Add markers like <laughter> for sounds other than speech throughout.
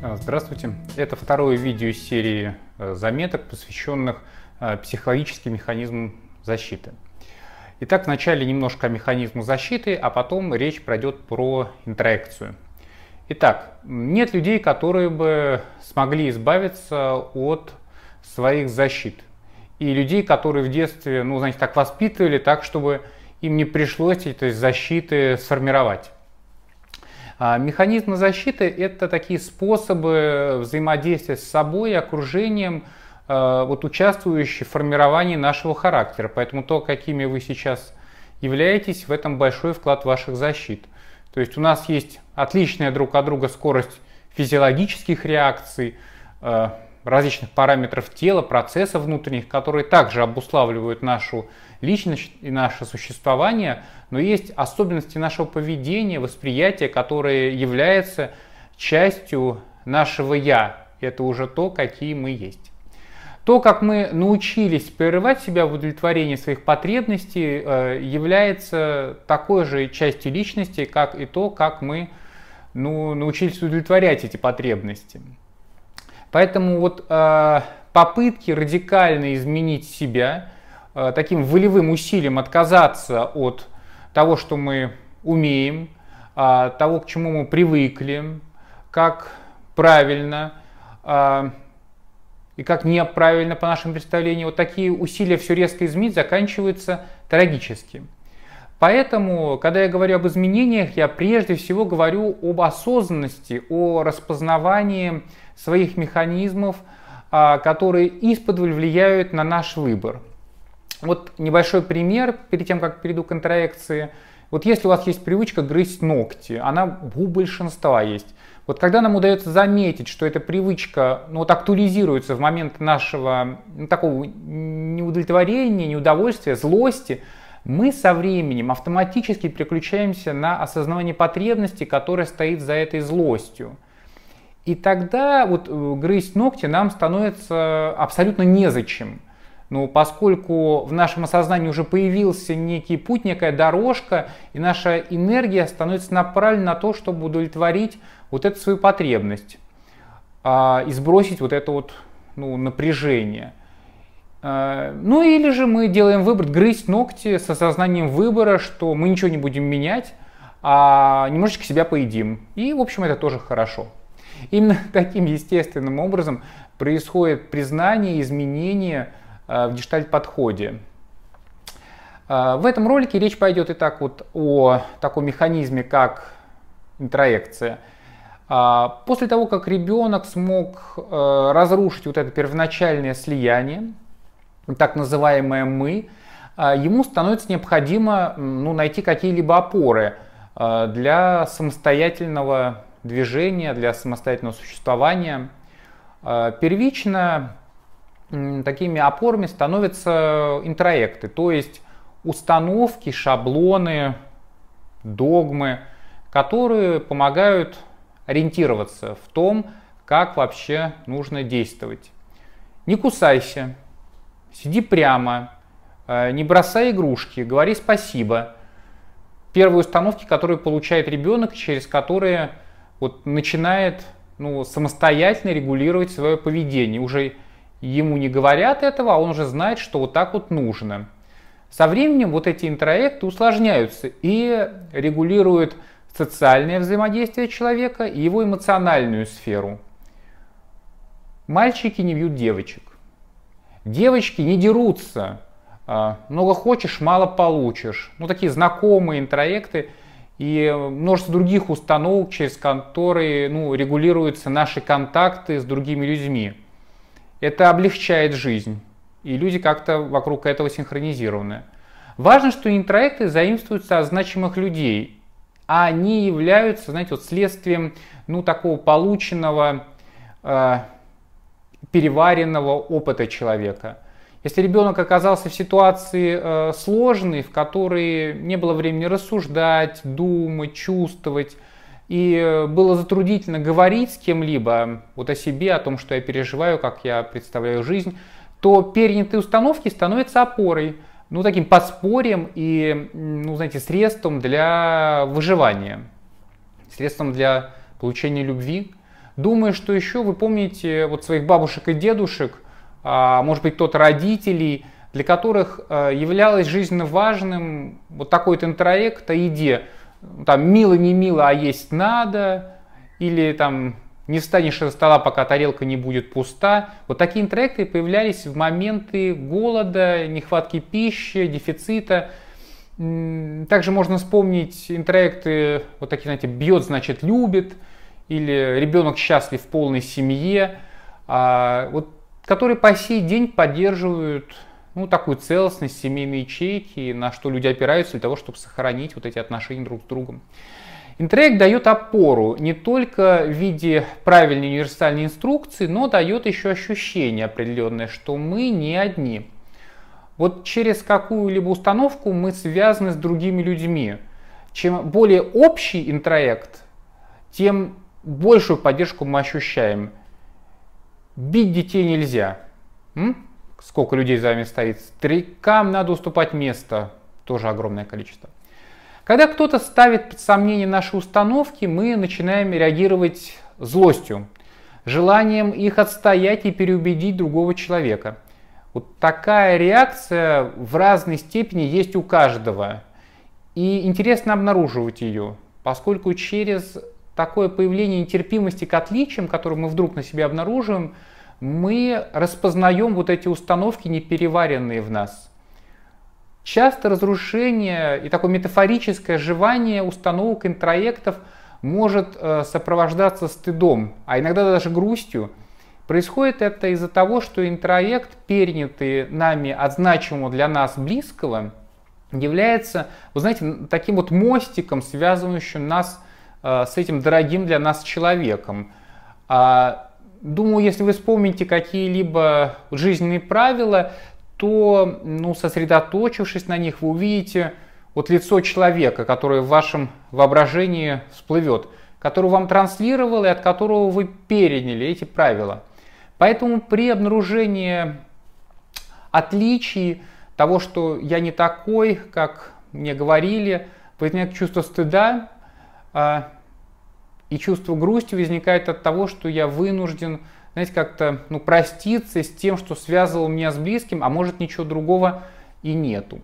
А, здравствуйте. Это второе видео из серии э, заметок, посвященных э, психологическим механизмам защиты. Итак, вначале немножко о механизму защиты, а потом речь пройдет про интроекцию. Итак, нет людей, которые бы смогли избавиться от своих защит. И людей, которые в детстве, ну, знаете, так воспитывали, так, чтобы им не пришлось эти защиты сформировать. А механизмы защиты – это такие способы взаимодействия с собой и окружением, э, вот, участвующие в формировании нашего характера. Поэтому то, какими вы сейчас являетесь, в этом большой вклад ваших защит. То есть у нас есть отличная друг от друга скорость физиологических реакций, э, различных параметров тела, процессов внутренних, которые также обуславливают нашу личность и наше существование, но есть особенности нашего поведения, восприятия, которые являются частью нашего «я». Это уже то, какие мы есть. То, как мы научились прерывать себя в удовлетворении своих потребностей, э, является такой же частью личности, как и то, как мы ну, научились удовлетворять эти потребности. Поэтому вот э, попытки радикально изменить себя, э, таким волевым усилием отказаться от того, что мы умеем, э, того, к чему мы привыкли, как правильно э, и как неправильно по нашим представлениям, вот такие усилия все резко изменить заканчиваются трагически. Поэтому, когда я говорю об изменениях, я прежде всего говорю об осознанности, о распознавании своих механизмов, а, которые из-под влияют на наш выбор. Вот небольшой пример, перед тем, как перейду к интроекции. Вот если у вас есть привычка грызть ногти, она у большинства есть. Вот когда нам удается заметить, что эта привычка ну, вот актуализируется в момент нашего ну, такого неудовлетворения, неудовольствия, злости, мы со временем автоматически переключаемся на осознавание потребности, которая стоит за этой злостью. И тогда вот э, грызть ногти нам становится абсолютно незачем. Но поскольку в нашем осознании уже появился некий путь, некая дорожка, и наша энергия становится направлена на то, чтобы удовлетворить вот эту свою потребность а, и сбросить вот это вот ну, напряжение. А, ну или же мы делаем выбор грызть ногти с осознанием выбора, что мы ничего не будем менять, а немножечко себя поедим. И, в общем, это тоже хорошо. Именно <laughs> таким естественным образом происходит признание изменения э, в гештальт-подходе. Э, в этом ролике речь пойдет и так вот о таком механизме, как интроекция. После того, как ребенок смог разрушить вот это первоначальное слияние, так называемое «мы», ему становится необходимо ну, найти какие-либо опоры для самостоятельного движения, для самостоятельного существования. А, первично такими опорами становятся интроекты, то есть установки, шаблоны, догмы, которые помогают ориентироваться в том, как вообще нужно действовать. Не кусайся, сиди прямо, а, не бросай игрушки, говори спасибо. Первые установки, которые получает ребенок, через которые вот начинает ну, самостоятельно регулировать свое поведение. Уже ему не говорят этого, а он уже знает, что вот так вот нужно. Со временем вот эти интроекты усложняются и регулируют социальное взаимодействие человека и его эмоциональную сферу. Мальчики не бьют девочек. Девочки не дерутся. А, много хочешь, мало получишь. Ну, такие знакомые интроекты – и множество других установок, через которые ну, регулируются наши контакты с другими людьми. Это облегчает жизнь, и люди как-то вокруг этого синхронизированы. Важно, что интроекты заимствуются от значимых людей, а они являются, знаете, вот следствием ну, такого полученного, э, переваренного опыта человека – если ребенок оказался в ситуации э, сложной, в которой не было времени рассуждать, думать, чувствовать, и э, было затруднительно говорить с кем-либо вот о себе, о том, что я переживаю, как я представляю жизнь, то перенятые установки становятся опорой, ну, таким подспорьем и, ну, знаете, средством для выживания, средством для получения любви. Думаю, что еще вы помните вот своих бабушек и дедушек, а, может быть, кто-то родителей, для которых э, являлось жизненно важным вот такой вот интроект о еде. Там мило не мило, а есть надо, или там не встанешь из стола, пока тарелка не будет пуста. Вот такие интроекты появлялись в моменты голода, нехватки пищи, дефицита. Также можно вспомнить интроекты, вот такие, знаете, бьет, значит, любит, или ребенок счастлив в полной семье, а, вот, которые по сей день поддерживают ну, такую целостность семейной ячейки, на что люди опираются для того, чтобы сохранить вот эти отношения друг с другом. Интроект дает опору не только в виде правильной универсальной инструкции, но дает еще ощущение определенное, что мы не одни. Вот через какую-либо установку мы связаны с другими людьми. Чем более общий интроект, тем большую поддержку мы ощущаем. Бить детей нельзя. М? Сколько людей за вами стоит. Старикам надо уступать место. Тоже огромное количество. Когда кто-то ставит под сомнение наши установки, мы начинаем реагировать злостью, желанием их отстоять и переубедить другого человека. Вот такая реакция в разной степени есть у каждого. И интересно обнаруживать ее, поскольку через такое появление нетерпимости к отличиям, которые мы вдруг на себе обнаруживаем, мы распознаем вот эти установки, не переваренные в нас. Часто разрушение и такое метафорическое жевание установок, интроектов может э, сопровождаться стыдом, а иногда даже грустью. Происходит это из-за того, что интроект, перенятый нами от значимого для нас близкого, является, вы знаете, таким вот мостиком, связывающим нас э, с этим дорогим для нас человеком. А, думаю, если вы вспомните какие-либо жизненные правила, то, ну, сосредоточившись на них, вы увидите вот лицо человека, которое в вашем воображении всплывет, который вам транслировал и от которого вы переняли эти правила. Поэтому при обнаружении отличий того, что я не такой, как мне говорили, возникает чувство стыда, и чувство грусти возникает от того, что я вынужден знаете, как-то ну, проститься с тем, что связывало меня с близким, а может ничего другого и нету.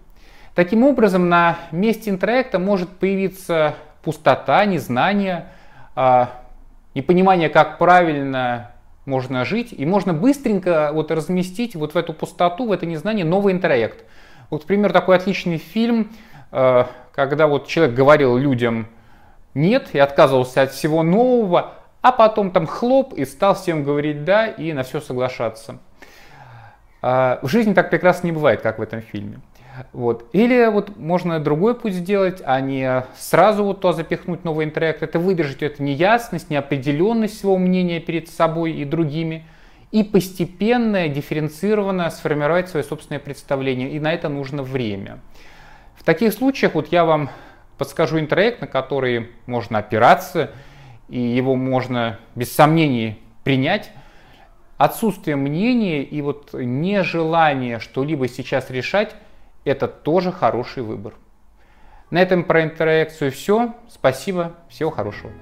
Таким образом, на месте интроекта может появиться пустота, незнание, э, непонимание, как правильно можно жить, и можно быстренько вот разместить вот в эту пустоту, в это незнание новый интроект. Вот, например, такой отличный фильм, э, когда вот человек говорил людям нет и отказывался от всего нового, а потом там хлоп и стал всем говорить да и на все соглашаться. А, в жизни так прекрасно не бывает, как в этом фильме. Вот. Или вот можно другой путь сделать, а не сразу вот то запихнуть новый интроект. Это выдержать эту неясность, неопределенность своего мнения перед собой и другими. И постепенно, дифференцированно сформировать свое собственное представление. И на это нужно время. В таких случаях вот я вам подскажу интроект, на который можно опираться – и его можно без сомнений принять, отсутствие мнения и вот нежелание что-либо сейчас решать, это тоже хороший выбор. На этом про интеракцию все. Спасибо. Всего хорошего.